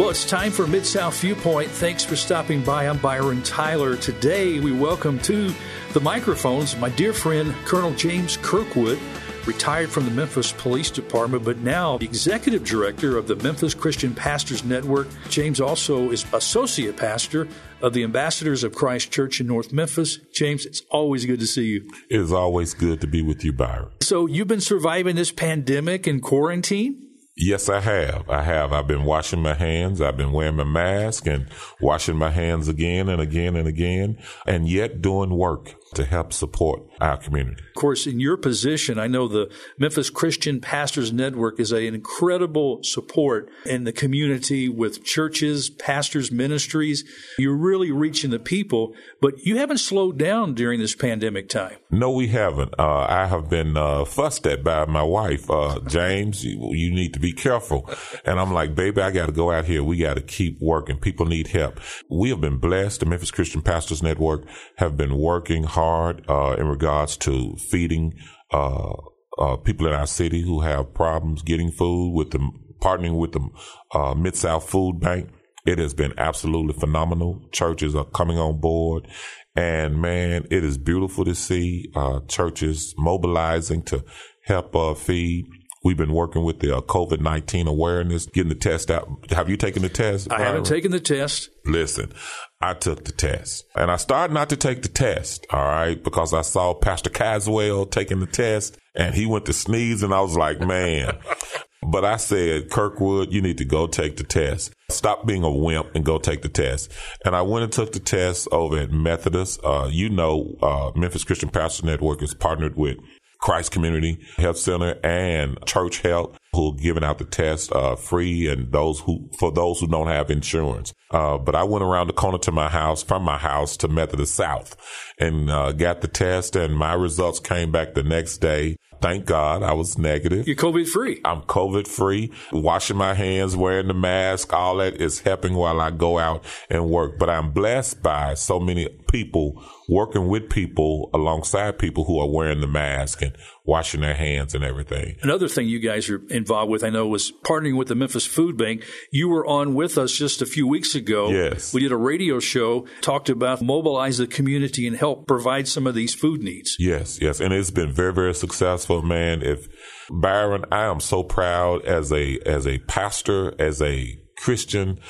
Well, it's time for Mid South Viewpoint. Thanks for stopping by. I'm Byron Tyler. Today, we welcome to the microphones my dear friend, Colonel James Kirkwood, retired from the Memphis Police Department, but now the executive director of the Memphis Christian Pastors Network. James also is associate pastor of the Ambassadors of Christ Church in North Memphis. James, it's always good to see you. It is always good to be with you, Byron. So, you've been surviving this pandemic and quarantine? Yes, I have. I have. I've been washing my hands. I've been wearing my mask and washing my hands again and again and again, and yet doing work to help support our community. Of course, in your position, I know the Memphis Christian Pastors Network is an incredible support in the community with churches, pastors, ministries. You're really reaching the people, but you haven't slowed down during this pandemic time. No, we haven't. Uh, I have been uh, fussed at by my wife, uh, James. You, you need to be careful, and I'm like, baby, I got to go out here. We got to keep working. People need help. We have been blessed. The Memphis Christian Pastors Network have been working hard hard uh, in regards to feeding uh, uh, people in our city who have problems getting food with the partnering with the uh, Mid South Food Bank. It has been absolutely phenomenal. Churches are coming on board. And man, it is beautiful to see uh, churches mobilizing to help uh, feed We've been working with the uh, COVID 19 awareness, getting the test out. Have you taken the test? I haven't taken the test. Listen, I took the test and I started not to take the test. All right. Because I saw Pastor Caswell taking the test and he went to sneeze and I was like, man. but I said, Kirkwood, you need to go take the test. Stop being a wimp and go take the test. And I went and took the test over at Methodist. Uh, you know, uh, Memphis Christian Pastor Network is partnered with Christ Community Health Center and Church Health who are giving out the test uh, free and those who for those who don't have insurance. Uh, but I went around the corner to my house from my house to Methodist South and uh, got the test and my results came back the next day. Thank God I was negative. You're COVID free. I'm COVID free. Washing my hands, wearing the mask, all that is helping while I go out and work. But I'm blessed by so many people working with people alongside people who are wearing the mask and washing their hands and everything. Another thing you guys are involved with, I know, was partnering with the Memphis Food Bank. You were on with us just a few weeks ago. Yes. We did a radio show, talked about mobilize the community and help provide some of these food needs. Yes, yes. And it's been very, very successful, man. If Byron, I am so proud as a, as a pastor, as a Christian.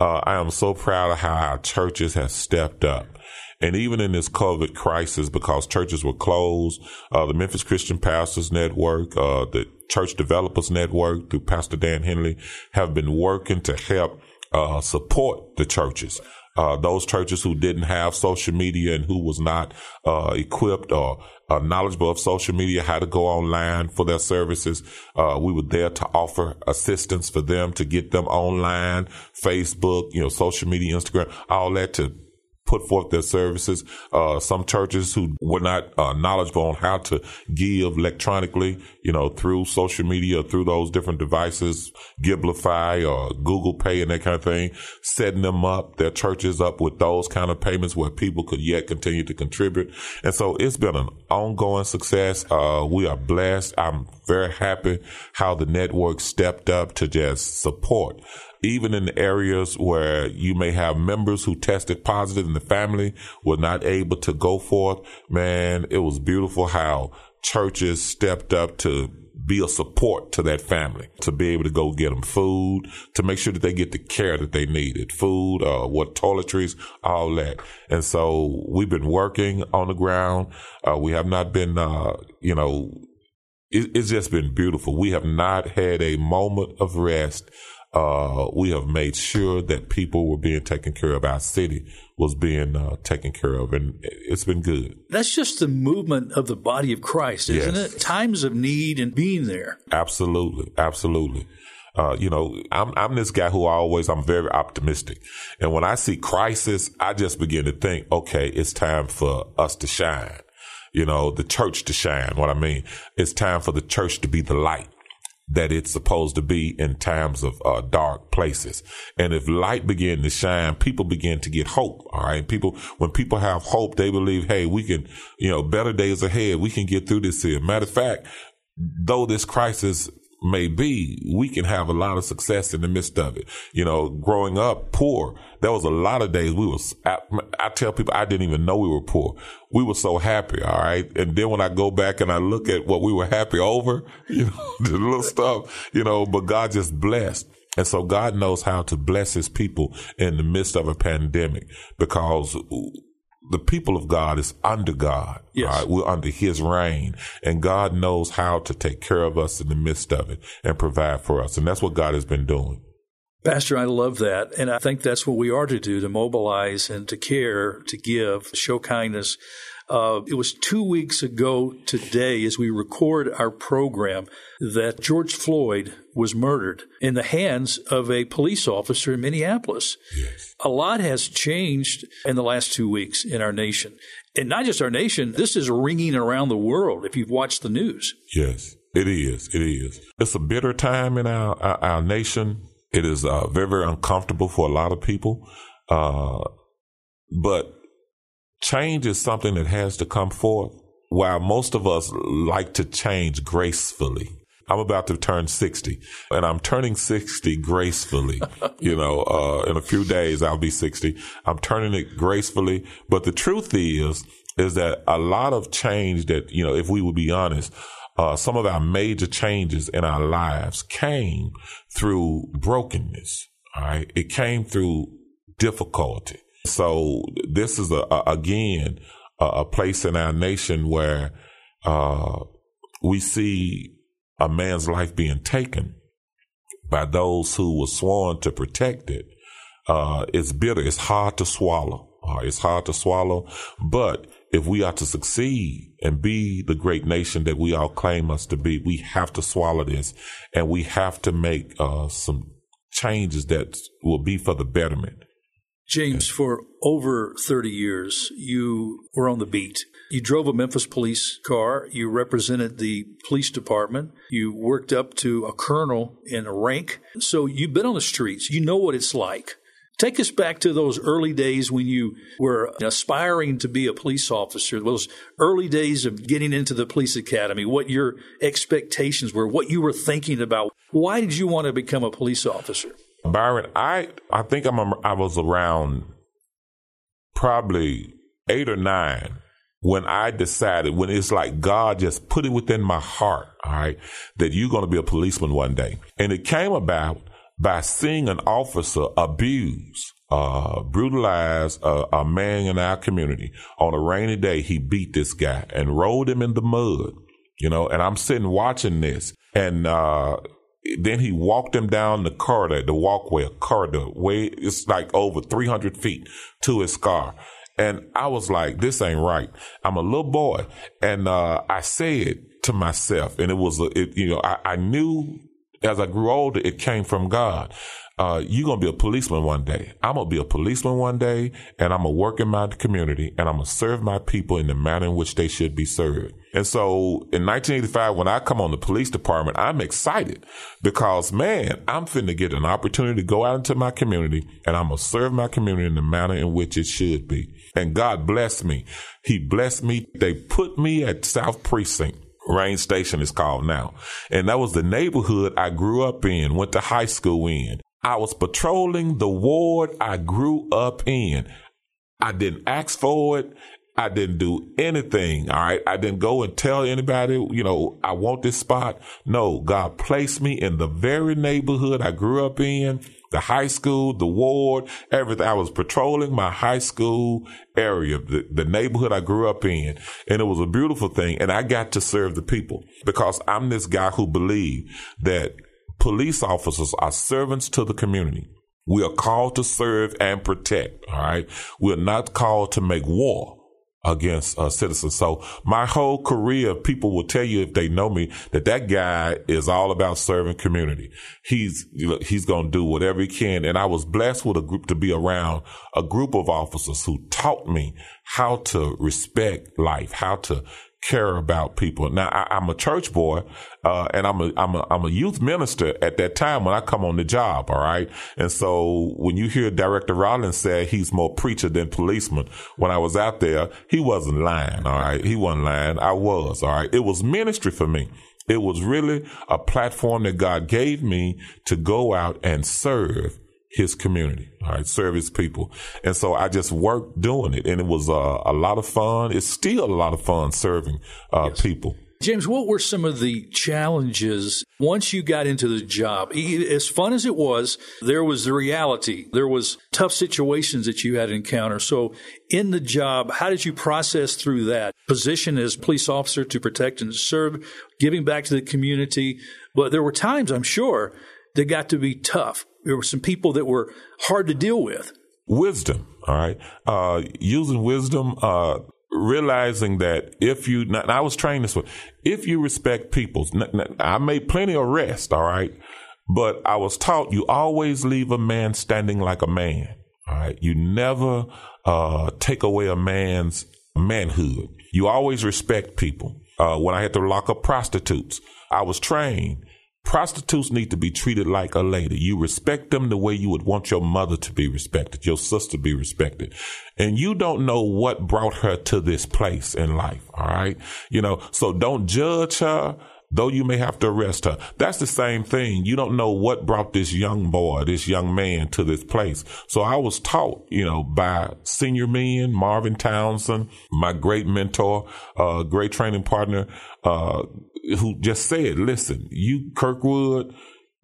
Uh, I am so proud of how our churches have stepped up and even in this COVID crisis, because churches were closed, uh, the Memphis Christian Pastors Network, uh, the Church Developers Network through Pastor Dan Henley have been working to help uh, support the churches. Uh, those churches who didn't have social media and who was not uh, equipped or uh, knowledgeable of social media, how to go online for their services. Uh, we were there to offer assistance for them to get them online, Facebook, you know, social media, Instagram, all that to put forth their services. Uh, some churches who were not uh, knowledgeable on how to give electronically, you know, through social media, through those different devices, Givelify or Google Pay and that kind of thing, setting them up, their churches up with those kind of payments where people could yet continue to contribute. And so it's been an ongoing success. Uh, we are blessed. I'm very happy how the network stepped up to just support even in areas where you may have members who tested positive and the family were not able to go forth, man, it was beautiful how churches stepped up to be a support to that family, to be able to go get them food, to make sure that they get the care that they needed, food, uh, what toiletries, all that. And so we've been working on the ground. Uh, we have not been, uh, you know, it, it's just been beautiful. We have not had a moment of rest uh, we have made sure that people were being taken care of. Our city was being uh, taken care of, and it's been good. That's just the movement of the body of Christ, isn't yes. it? Times of need and being there. Absolutely, absolutely. Uh, you know, I'm I'm this guy who always I'm very optimistic, and when I see crisis, I just begin to think, okay, it's time for us to shine. You know, the church to shine. What I mean, it's time for the church to be the light that it's supposed to be in times of uh, dark places. And if light begin to shine, people begin to get hope. All right. People, when people have hope, they believe, hey, we can, you know, better days ahead. We can get through this here. Matter of fact, though this crisis may be, we can have a lot of success in the midst of it. You know, growing up poor, there was a lot of days we was, I, I, tell people I didn't even know we were poor. We were so happy. All right. And then when I go back and I look at what we were happy over, you know, the little stuff, you know, but God just blessed. And so God knows how to bless his people in the midst of a pandemic because the people of God is under God. Yes. Right? We're under his reign and God knows how to take care of us in the midst of it and provide for us. And that's what God has been doing. Pastor, I love that. And I think that's what we are to do to mobilize and to care, to give, show kindness. Uh, it was two weeks ago today, as we record our program, that George Floyd was murdered in the hands of a police officer in Minneapolis. Yes. A lot has changed in the last two weeks in our nation. And not just our nation, this is ringing around the world if you've watched the news. Yes, it is. It is. It's a bitter time in our, our, our nation. It is uh, very, very uncomfortable for a lot of people. Uh, but change is something that has to come forth. While most of us like to change gracefully, I'm about to turn 60 and I'm turning 60 gracefully. you know, uh, in a few days, I'll be 60. I'm turning it gracefully. But the truth is, is that a lot of change that, you know, if we would be honest, uh, some of our major changes in our lives came through brokenness. All right. It came through difficulty. So this is a, a again a, a, place in our nation where uh, we see a man's life being taken by those who were sworn to protect it. Uh, it's bitter. It's hard to swallow. Uh, it's hard to swallow. But if we are to succeed and be the great nation that we all claim us to be, we have to swallow this and we have to make uh, some changes that will be for the betterment. James, for over 30 years, you were on the beat. You drove a Memphis police car. You represented the police department. You worked up to a colonel in rank. So you've been on the streets. You know what it's like. Take us back to those early days when you were aspiring to be a police officer, those early days of getting into the police academy, what your expectations were, what you were thinking about. Why did you want to become a police officer? Byron, I I think I'm a, I was around probably eight or nine when I decided when it's like God just put it within my heart, all right, that you're going to be a policeman one day, and it came about by seeing an officer abuse, uh, brutalize a, a man in our community on a rainy day. He beat this guy and rolled him in the mud, you know, and I'm sitting watching this and, uh, then he walked him down the corridor, the walkway, a corridor, way it's like over 300 feet to his car. And I was like, this ain't right. I'm a little boy. And, uh, I said to myself, and it was, it, you know, I, I knew as I grew older, it came from God uh, you're going to be a policeman one day. I'm going to be a policeman one day and I'm going to work in my community and I'm going to serve my people in the manner in which they should be served. And so in 1985, when I come on the police department, I'm excited because man, I'm finna get an opportunity to go out into my community and I'm going to serve my community in the manner in which it should be. And God blessed me. He blessed me. They put me at South Precinct. Raines Station is called now. And that was the neighborhood I grew up in, went to high school in. I was patrolling the ward I grew up in. I didn't ask for it. I didn't do anything. All right. I didn't go and tell anybody, you know, I want this spot. No, God placed me in the very neighborhood I grew up in, the high school, the ward, everything. I was patrolling my high school area, the, the neighborhood I grew up in. And it was a beautiful thing. And I got to serve the people because I'm this guy who believed that police officers are servants to the community. We are called to serve and protect. All right. We're not called to make war against uh, citizens. So my whole career, people will tell you if they know me that that guy is all about serving community. He's, he's going to do whatever he can. And I was blessed with a group to be around a group of officers who taught me how to respect life, how to care about people. Now I, am a church boy, uh, and I'm a, I'm a, I'm a youth minister at that time when I come on the job. All right. And so when you hear Director Rallings say he's more preacher than policeman, when I was out there, he wasn't lying. All right. He wasn't lying. I was. All right. It was ministry for me. It was really a platform that God gave me to go out and serve his community, all right, serve his people. And so I just worked doing it and it was uh, a lot of fun. It's still a lot of fun serving uh, yes. people. James, what were some of the challenges once you got into the job? As fun as it was, there was the reality. There was tough situations that you had to encounter. So in the job, how did you process through that position as police officer to protect and serve, giving back to the community? But there were times, I'm sure, that got to be tough. There were some people that were hard to deal with. Wisdom, all right. Uh, using wisdom, uh, realizing that if you, now, I was trained this way, if you respect people, I made plenty of arrests, all right, but I was taught you always leave a man standing like a man, all right. You never uh, take away a man's manhood. You always respect people. Uh, when I had to lock up prostitutes, I was trained Prostitutes need to be treated like a lady. You respect them the way you would want your mother to be respected, your sister be respected. And you don't know what brought her to this place in life. All right. You know, so don't judge her though you may have to arrest her. That's the same thing. You don't know what brought this young boy, this young man to this place. So I was taught, you know, by senior men, Marvin Townsend, my great mentor, uh, great training partner, uh, who just said, listen, you, Kirkwood,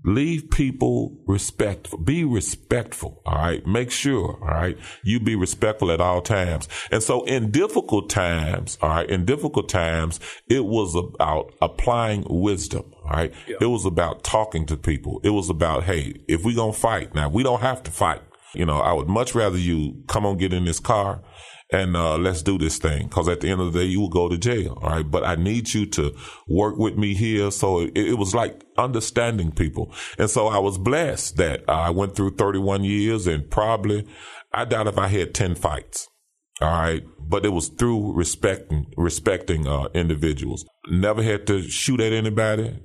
leave people respectful. Be respectful. All right. Make sure. All right. You be respectful at all times. And so in difficult times, all right, in difficult times, it was about applying wisdom. All right. Yeah. It was about talking to people. It was about, Hey, if we going to fight now, we don't have to fight. You know, I would much rather you come on, get in this car and uh, let's do this thing. Because at the end of the day, you will go to jail. All right, but I need you to work with me here. So it, it was like understanding people, and so I was blessed that I went through 31 years, and probably I doubt if I had 10 fights. All right, but it was through respecting respecting uh, individuals. Never had to shoot at anybody.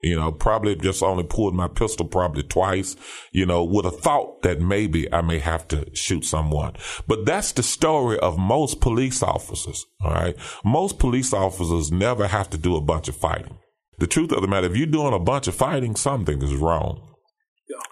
You know, probably just only pulled my pistol probably twice, you know, with a thought that maybe I may have to shoot someone. But that's the story of most police officers. All right. Most police officers never have to do a bunch of fighting. The truth of the matter, if you're doing a bunch of fighting, something is wrong.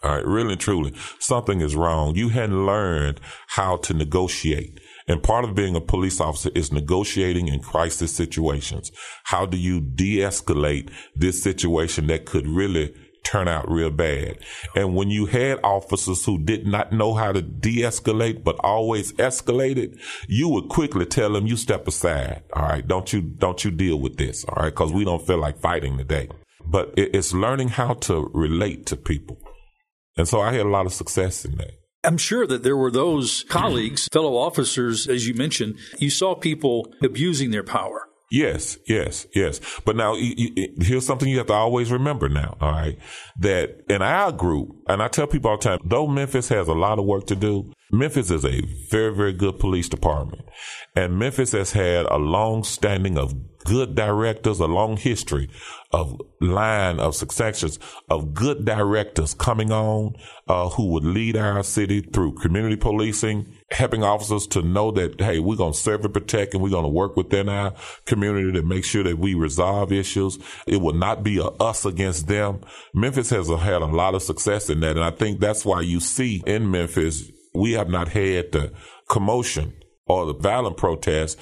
All right. Really and truly, something is wrong. You hadn't learned how to negotiate. And part of being a police officer is negotiating in crisis situations. How do you de-escalate this situation that could really turn out real bad? And when you had officers who did not know how to de-escalate, but always escalated, you would quickly tell them, you step aside. All right. Don't you, don't you deal with this. All right. Cause we don't feel like fighting today. But it's learning how to relate to people. And so I had a lot of success in that. I'm sure that there were those colleagues, fellow officers, as you mentioned, you saw people abusing their power. Yes, yes, yes. But now you, you, here's something you have to always remember now. All right. That in our group, and I tell people all the time, though Memphis has a lot of work to do, Memphis is a very, very good police department. And Memphis has had a long standing of good directors, a long history of line of successions of good directors coming on, uh, who would lead our city through community policing, helping officers to know that, hey, we're going to serve and protect and we're going to work within our community to make sure that we resolve issues. It will not be a us against them. Memphis has had a lot of success in that. And I think that's why you see in Memphis, we have not had the commotion or the violent protests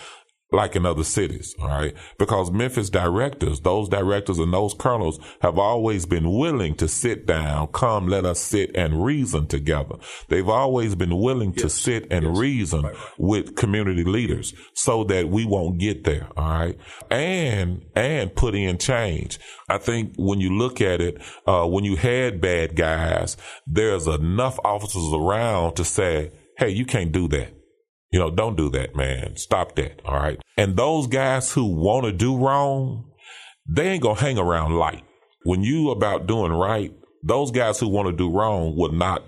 like in other cities, all right? Because Memphis directors, those directors and those colonels have always been willing to sit down, come, let us sit and reason together. They've always been willing yes. to sit and yes. reason right, with community leaders so that we won't get there, all right? And, and put in change. I think when you look at it, uh, when you had bad guys, there's enough officers around to say, hey, you can't do that. You know, don't do that, man. Stop that. All right. And those guys who want to do wrong, they ain't going to hang around light. When you about doing right, those guys who want to do wrong will not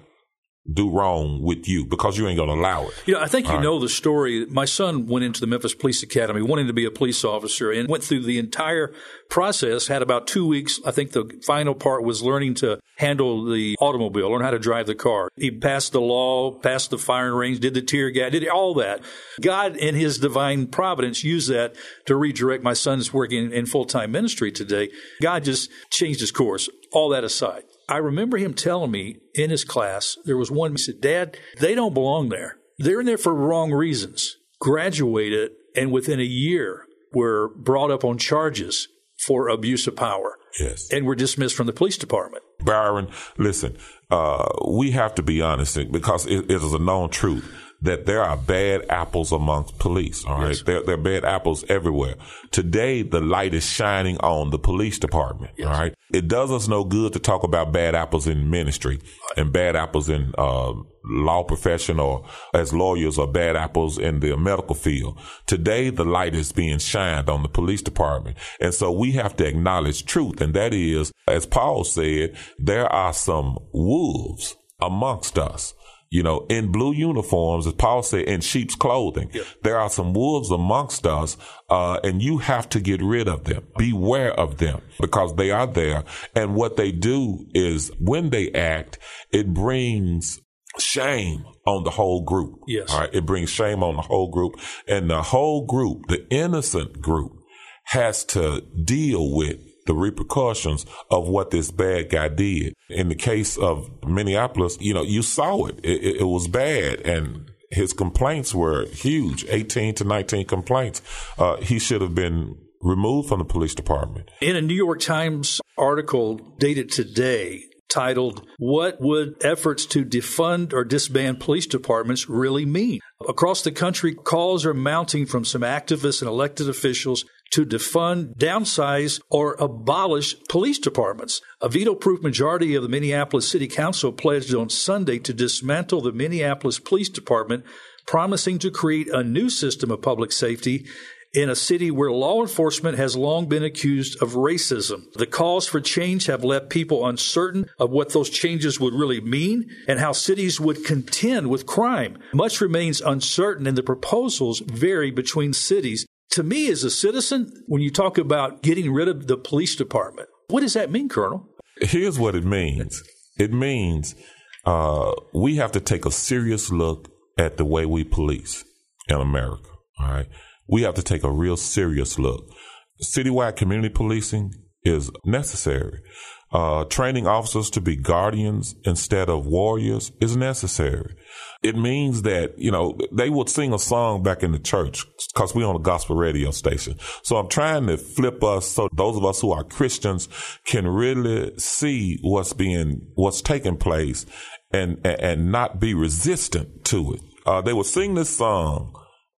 do wrong with you because you ain't going to allow it. You know, I think All you right. know the story. My son went into the Memphis Police Academy wanting to be a police officer and went through the entire process, had about two weeks. I think the final part was learning to handle the automobile, learn how to drive the car. He passed the law, passed the firing range, did the tear gas, did all that. God, in his divine providence, used that to redirect my son's working in full time ministry today. God just changed his course. All that aside. I remember him telling me in his class, there was one, he said, Dad, they don't belong there. They're in there for wrong reasons. Graduated and within a year were brought up on charges for abuse of power. Yes. And were dismissed from the police department. Byron, listen, uh, we have to be honest because it, it is a known truth that there are bad apples amongst police. All right. Yes. There, there, are bad apples everywhere. Today, the light is shining on the police department. Yes. All right. It does us no good to talk about bad apples in ministry and bad apples in, uh, law profession or as lawyers or bad apples in the medical field. Today, the light is being shined on the police department. And so we have to acknowledge truth. And that is, as Paul said, there are some wolves amongst us you know, in blue uniforms, as Paul said, in sheep's clothing. Yep. There are some wolves amongst us, uh, and you have to get rid of them. Beware of them because they are there. And what they do is when they act, it brings shame on the whole group. Yes. All right. It brings shame on the whole group and the whole group, the innocent group has to deal with the repercussions of what this bad guy did. In the case of Minneapolis, you know, you saw it. It, it was bad and his complaints were huge 18 to 19 complaints. Uh, he should have been removed from the police department. In a New York Times article dated today, titled, What Would Efforts to Defund or Disband Police Departments Really Mean? Across the country, calls are mounting from some activists and elected officials to defund, downsize, or abolish police departments. A veto proof majority of the Minneapolis City Council pledged on Sunday to dismantle the Minneapolis Police Department, promising to create a new system of public safety in a city where law enforcement has long been accused of racism. The calls for change have left people uncertain of what those changes would really mean and how cities would contend with crime. Much remains uncertain and the proposals vary between cities to me as a citizen, when you talk about getting rid of the police department, what does that mean, Colonel? Here's what it means it means uh, we have to take a serious look at the way we police in America. All right. We have to take a real serious look. Citywide community policing is necessary. Uh, training officers to be guardians instead of warriors is necessary it means that, you know, they would sing a song back in the church because we're on a gospel radio station. So I'm trying to flip us so those of us who are Christians can really see what's being, what's taking place and, and, and not be resistant to it. Uh, they would sing this song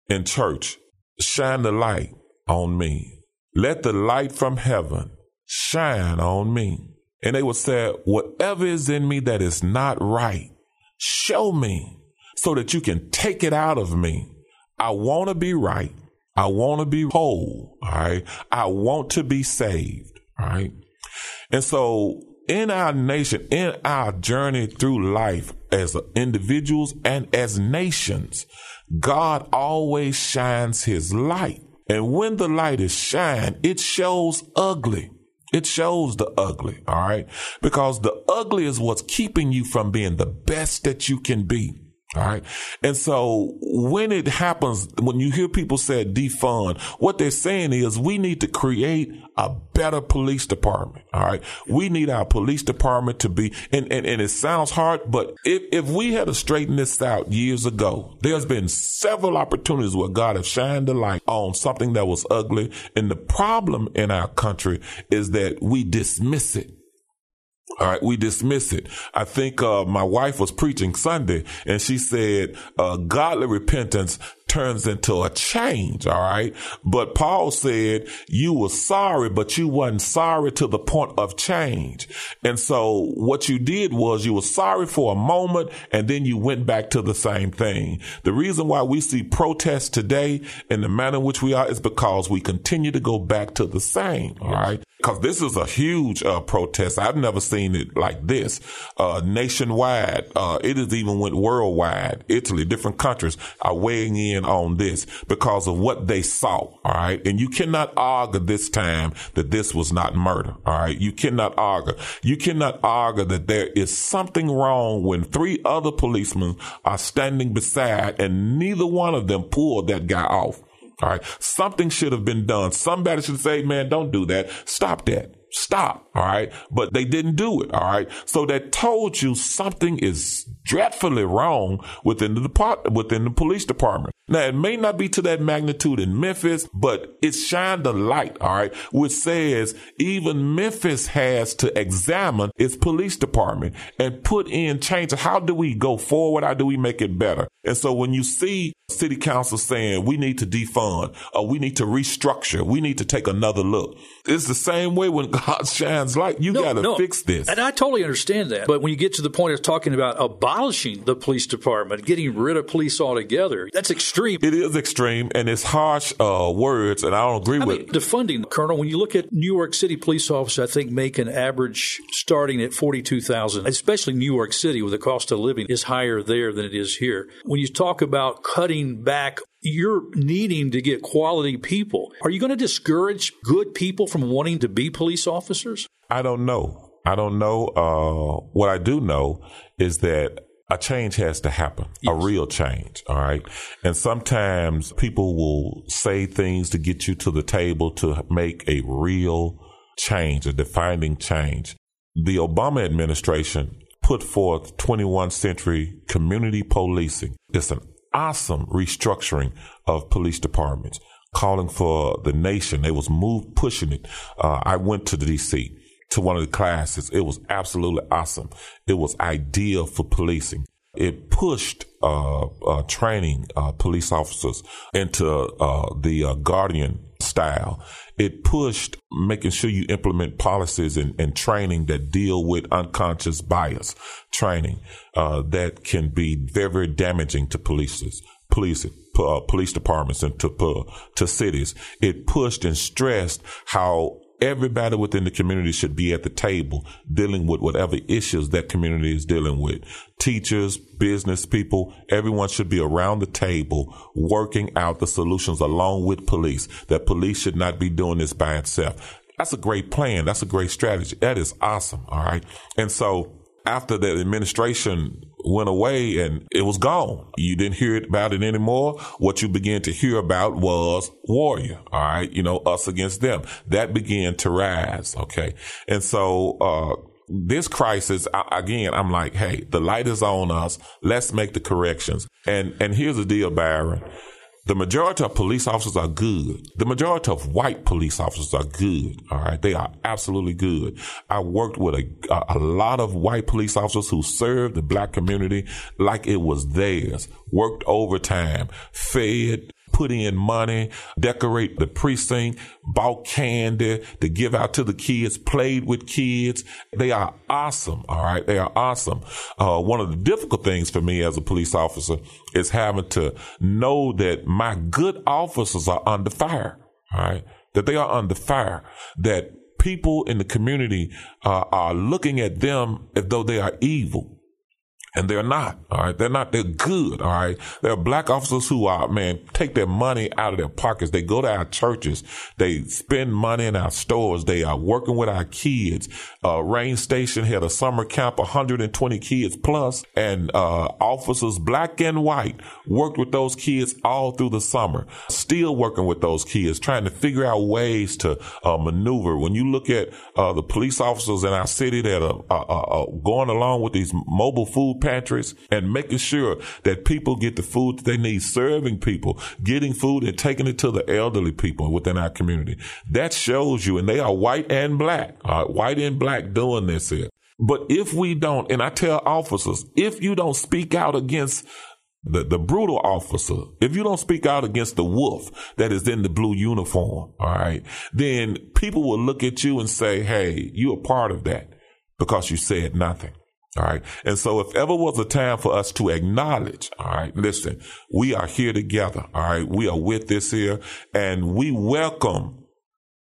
in church, shine the light on me. Let the light from heaven shine on me. And they would say, whatever is in me that is not right, show me so that you can take it out of me. I want to be right. I want to be whole. All right. I want to be saved. All right. And so in our nation, in our journey through life as individuals and as nations, God always shines his light. And when the light is shined, it shows ugly. It shows the ugly. All right. Because the ugly is what's keeping you from being the best that you can be. All right. And so when it happens, when you hear people say defund, what they're saying is we need to create a better police department. All right. We need our police department to be, and, and, and it sounds hard, but if, if we had to straighten this out years ago, there's been several opportunities where God has shined the light on something that was ugly. And the problem in our country is that we dismiss it. All right, we dismiss it. I think uh, my wife was preaching Sunday, and she said, uh, "Godly repentance turns into a change. All right. But Paul said you were sorry, but you wasn't sorry to the point of change. And so what you did was you were sorry for a moment and then you went back to the same thing. The reason why we see protests today in the manner in which we are is because we continue to go back to the same. All right. Because this is a huge uh, protest. I've never seen it like this uh, nationwide. Uh, it has even went worldwide. Italy, different countries are weighing in on this because of what they saw. All right, and you cannot argue this time that this was not murder. All right, you cannot argue. You cannot argue that there is something wrong when three other policemen are standing beside and neither one of them pulled that guy off. All right. Something should have been done. Somebody should say, man, don't do that. Stop that. Stop. All right. But they didn't do it. All right. So that told you something is dreadfully wrong within the department, within the police department. Now, it may not be to that magnitude in Memphis, but it shined a light, all right, which says even Memphis has to examine its police department and put in changes. How do we go forward? How do we make it better? And so when you see city council saying we need to defund or we need to restructure, we need to take another look, it's the same way when God shines light. You No, got to no. fix this. And I totally understand that. But when you get to the point of talking about abolishing the police department, getting rid of police altogether, that's extreme. It is extreme and it's harsh uh, words, and I don't agree I with. mean, defunding, Colonel, when you look at New York City police officers, I think make an average starting at 42000 especially New York City, where the cost of living is higher there than it is here. When you talk about cutting back, you're needing to get quality people. Are you going to discourage good people from wanting to be police officers? I don't know. I don't know. Uh, what I do know is that a change has to happen, a real change. All right. And sometimes people will say things to get you to the table to make a real change, a defining change. The Obama administration put forth 21st century community policing. It's an awesome restructuring of police departments calling for the nation. They was moved, pushing it. Uh, I went to the DC to one of the classes. It was absolutely awesome. It was ideal for policing. It pushed uh, uh, training uh, police officers into uh, the uh, guardian style. It pushed making sure you implement policies and, and training that deal with unconscious bias training uh, that can be very, very damaging to police, police, uh, police departments and to to cities. It pushed and stressed how everybody within the community should be at the table dealing with whatever issues that community is dealing with. Teachers, business people, everyone should be around the table working out the solutions along with police. That police should not be doing this by itself. That's a great plan. That's a great strategy. That is awesome. All right. And so after that administration went away and it was gone. You didn't hear about it anymore. What you began to hear about was warrior. All right. You know, us against them. That began to rise. Okay. And so, uh, this crisis, again, I'm like, hey, the light is on us. Let's make the corrections. And, and here's the deal, Byron. The majority of police officers are good. The majority of white police officers are good. All right. They are absolutely good. I worked with a, a, lot of white police officers who served the black community like it was theirs, worked overtime, fed, put in money, decorate the precinct, bought candy to give out to the kids, played with kids. They are awesome. All right. They are awesome. Uh, one of the difficult things for me as a police officer is having to know that my good officers are under fire. All right. That they are under fire. That people in the community uh, are looking at them as though they are evil and they're not. All right, they're not. They're good. All right, there are black officers who are man take their money out of their pockets. They go to our churches. They spend money in our stores. They are working with our kids. Uh, Raines Station had a summer camp, 120 kids plus, and uh, officers, black and white, worked with those kids all through the summer. Still working with those kids, trying to figure out ways to uh, maneuver. When you look at uh, the police officers in our city that are, are, are going along with these mobile food pantries and making sure that people get the food that they need, serving people, getting food and taking it to the elderly people within our community. That shows you, and they are white and black, right, white and black doing this here. But if we don't, and I tell officers, if you don't speak out against the, the brutal officer, if you don't speak out against the wolf that is in the blue uniform, all right, then people will look at you and say, hey, you are a part of that because you said nothing. All right. And so if ever was a time for us to acknowledge, all right, listen, we are here together. All right. We are with this here and we welcome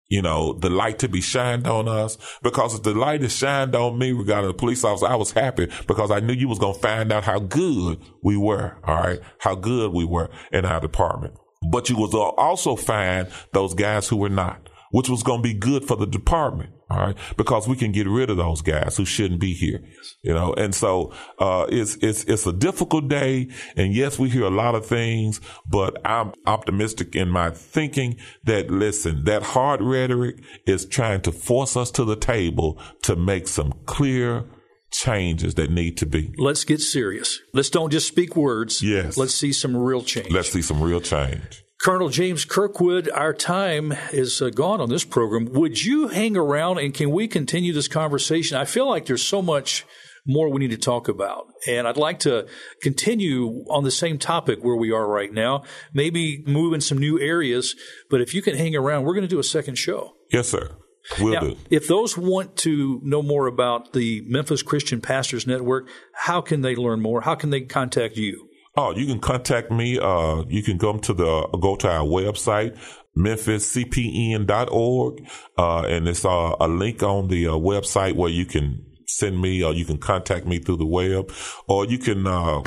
you know, the light to be shined on us. Because if the light is shined on me regarding the police officer, I was happy because I knew you was going to find out how good we were. All right. How good we were in our department. But you was also find those guys who were not, which was going to be good for the department. All right. Because we can get rid of those guys who shouldn't be here, you know, and so, uh, it's, it's, it's a difficult day. And yes, we hear a lot of things, but I'm optimistic in my thinking that listen, that hard rhetoric is trying to force us to the table to make some clear, changes that need to be. Let's get serious. Let's don't just speak words. Yes. Let's see some real change. Let's see some real change. Colonel James Kirkwood, our time is uh, gone on this program. Would you hang around and can we continue this conversation? I feel like there's so much more we need to talk about. And I'd like to continue on the same topic where we are right now, maybe move in some new areas. But if you can hang around, we're going to do a second show. Yes, sir. Will now, do. If those want to know more about the Memphis Christian Pastors Network, how can they learn more? How can they contact you? Oh, you can contact me. Uh, you can come to the go to our website, memphiscpn.org, uh, and it's uh, a link on the uh, website where you can send me or you can contact me through the web, or you can uh,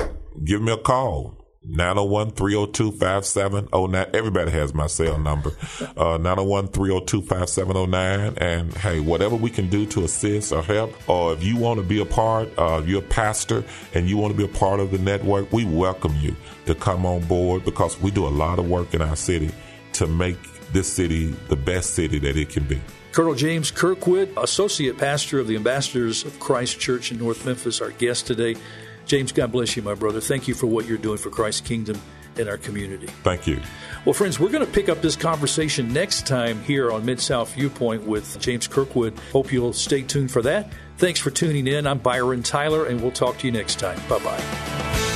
give me a call. 901-302-5709. Everybody has my cell number. Uh, 901-302-5709. And hey, whatever we can do to assist or help, or if you want to be a part, uh, you're a pastor and you want to be a part of the network, we welcome you to come on board because we do a lot of work in our city to make this city the best city that it can be. Colonel James Kirkwood, Associate Pastor of the Ambassadors of Christ Church in North Memphis, our guest today. James, God bless you, my brother. Thank you for what you're doing for Christ's kingdom in our community. Thank you. Well, friends, we're going to pick up this conversation next time here on Mid South Viewpoint with James Kirkwood. Hope you'll stay tuned for that. Thanks for tuning in. I'm Byron Tyler, and we'll talk to you next time. Bye bye.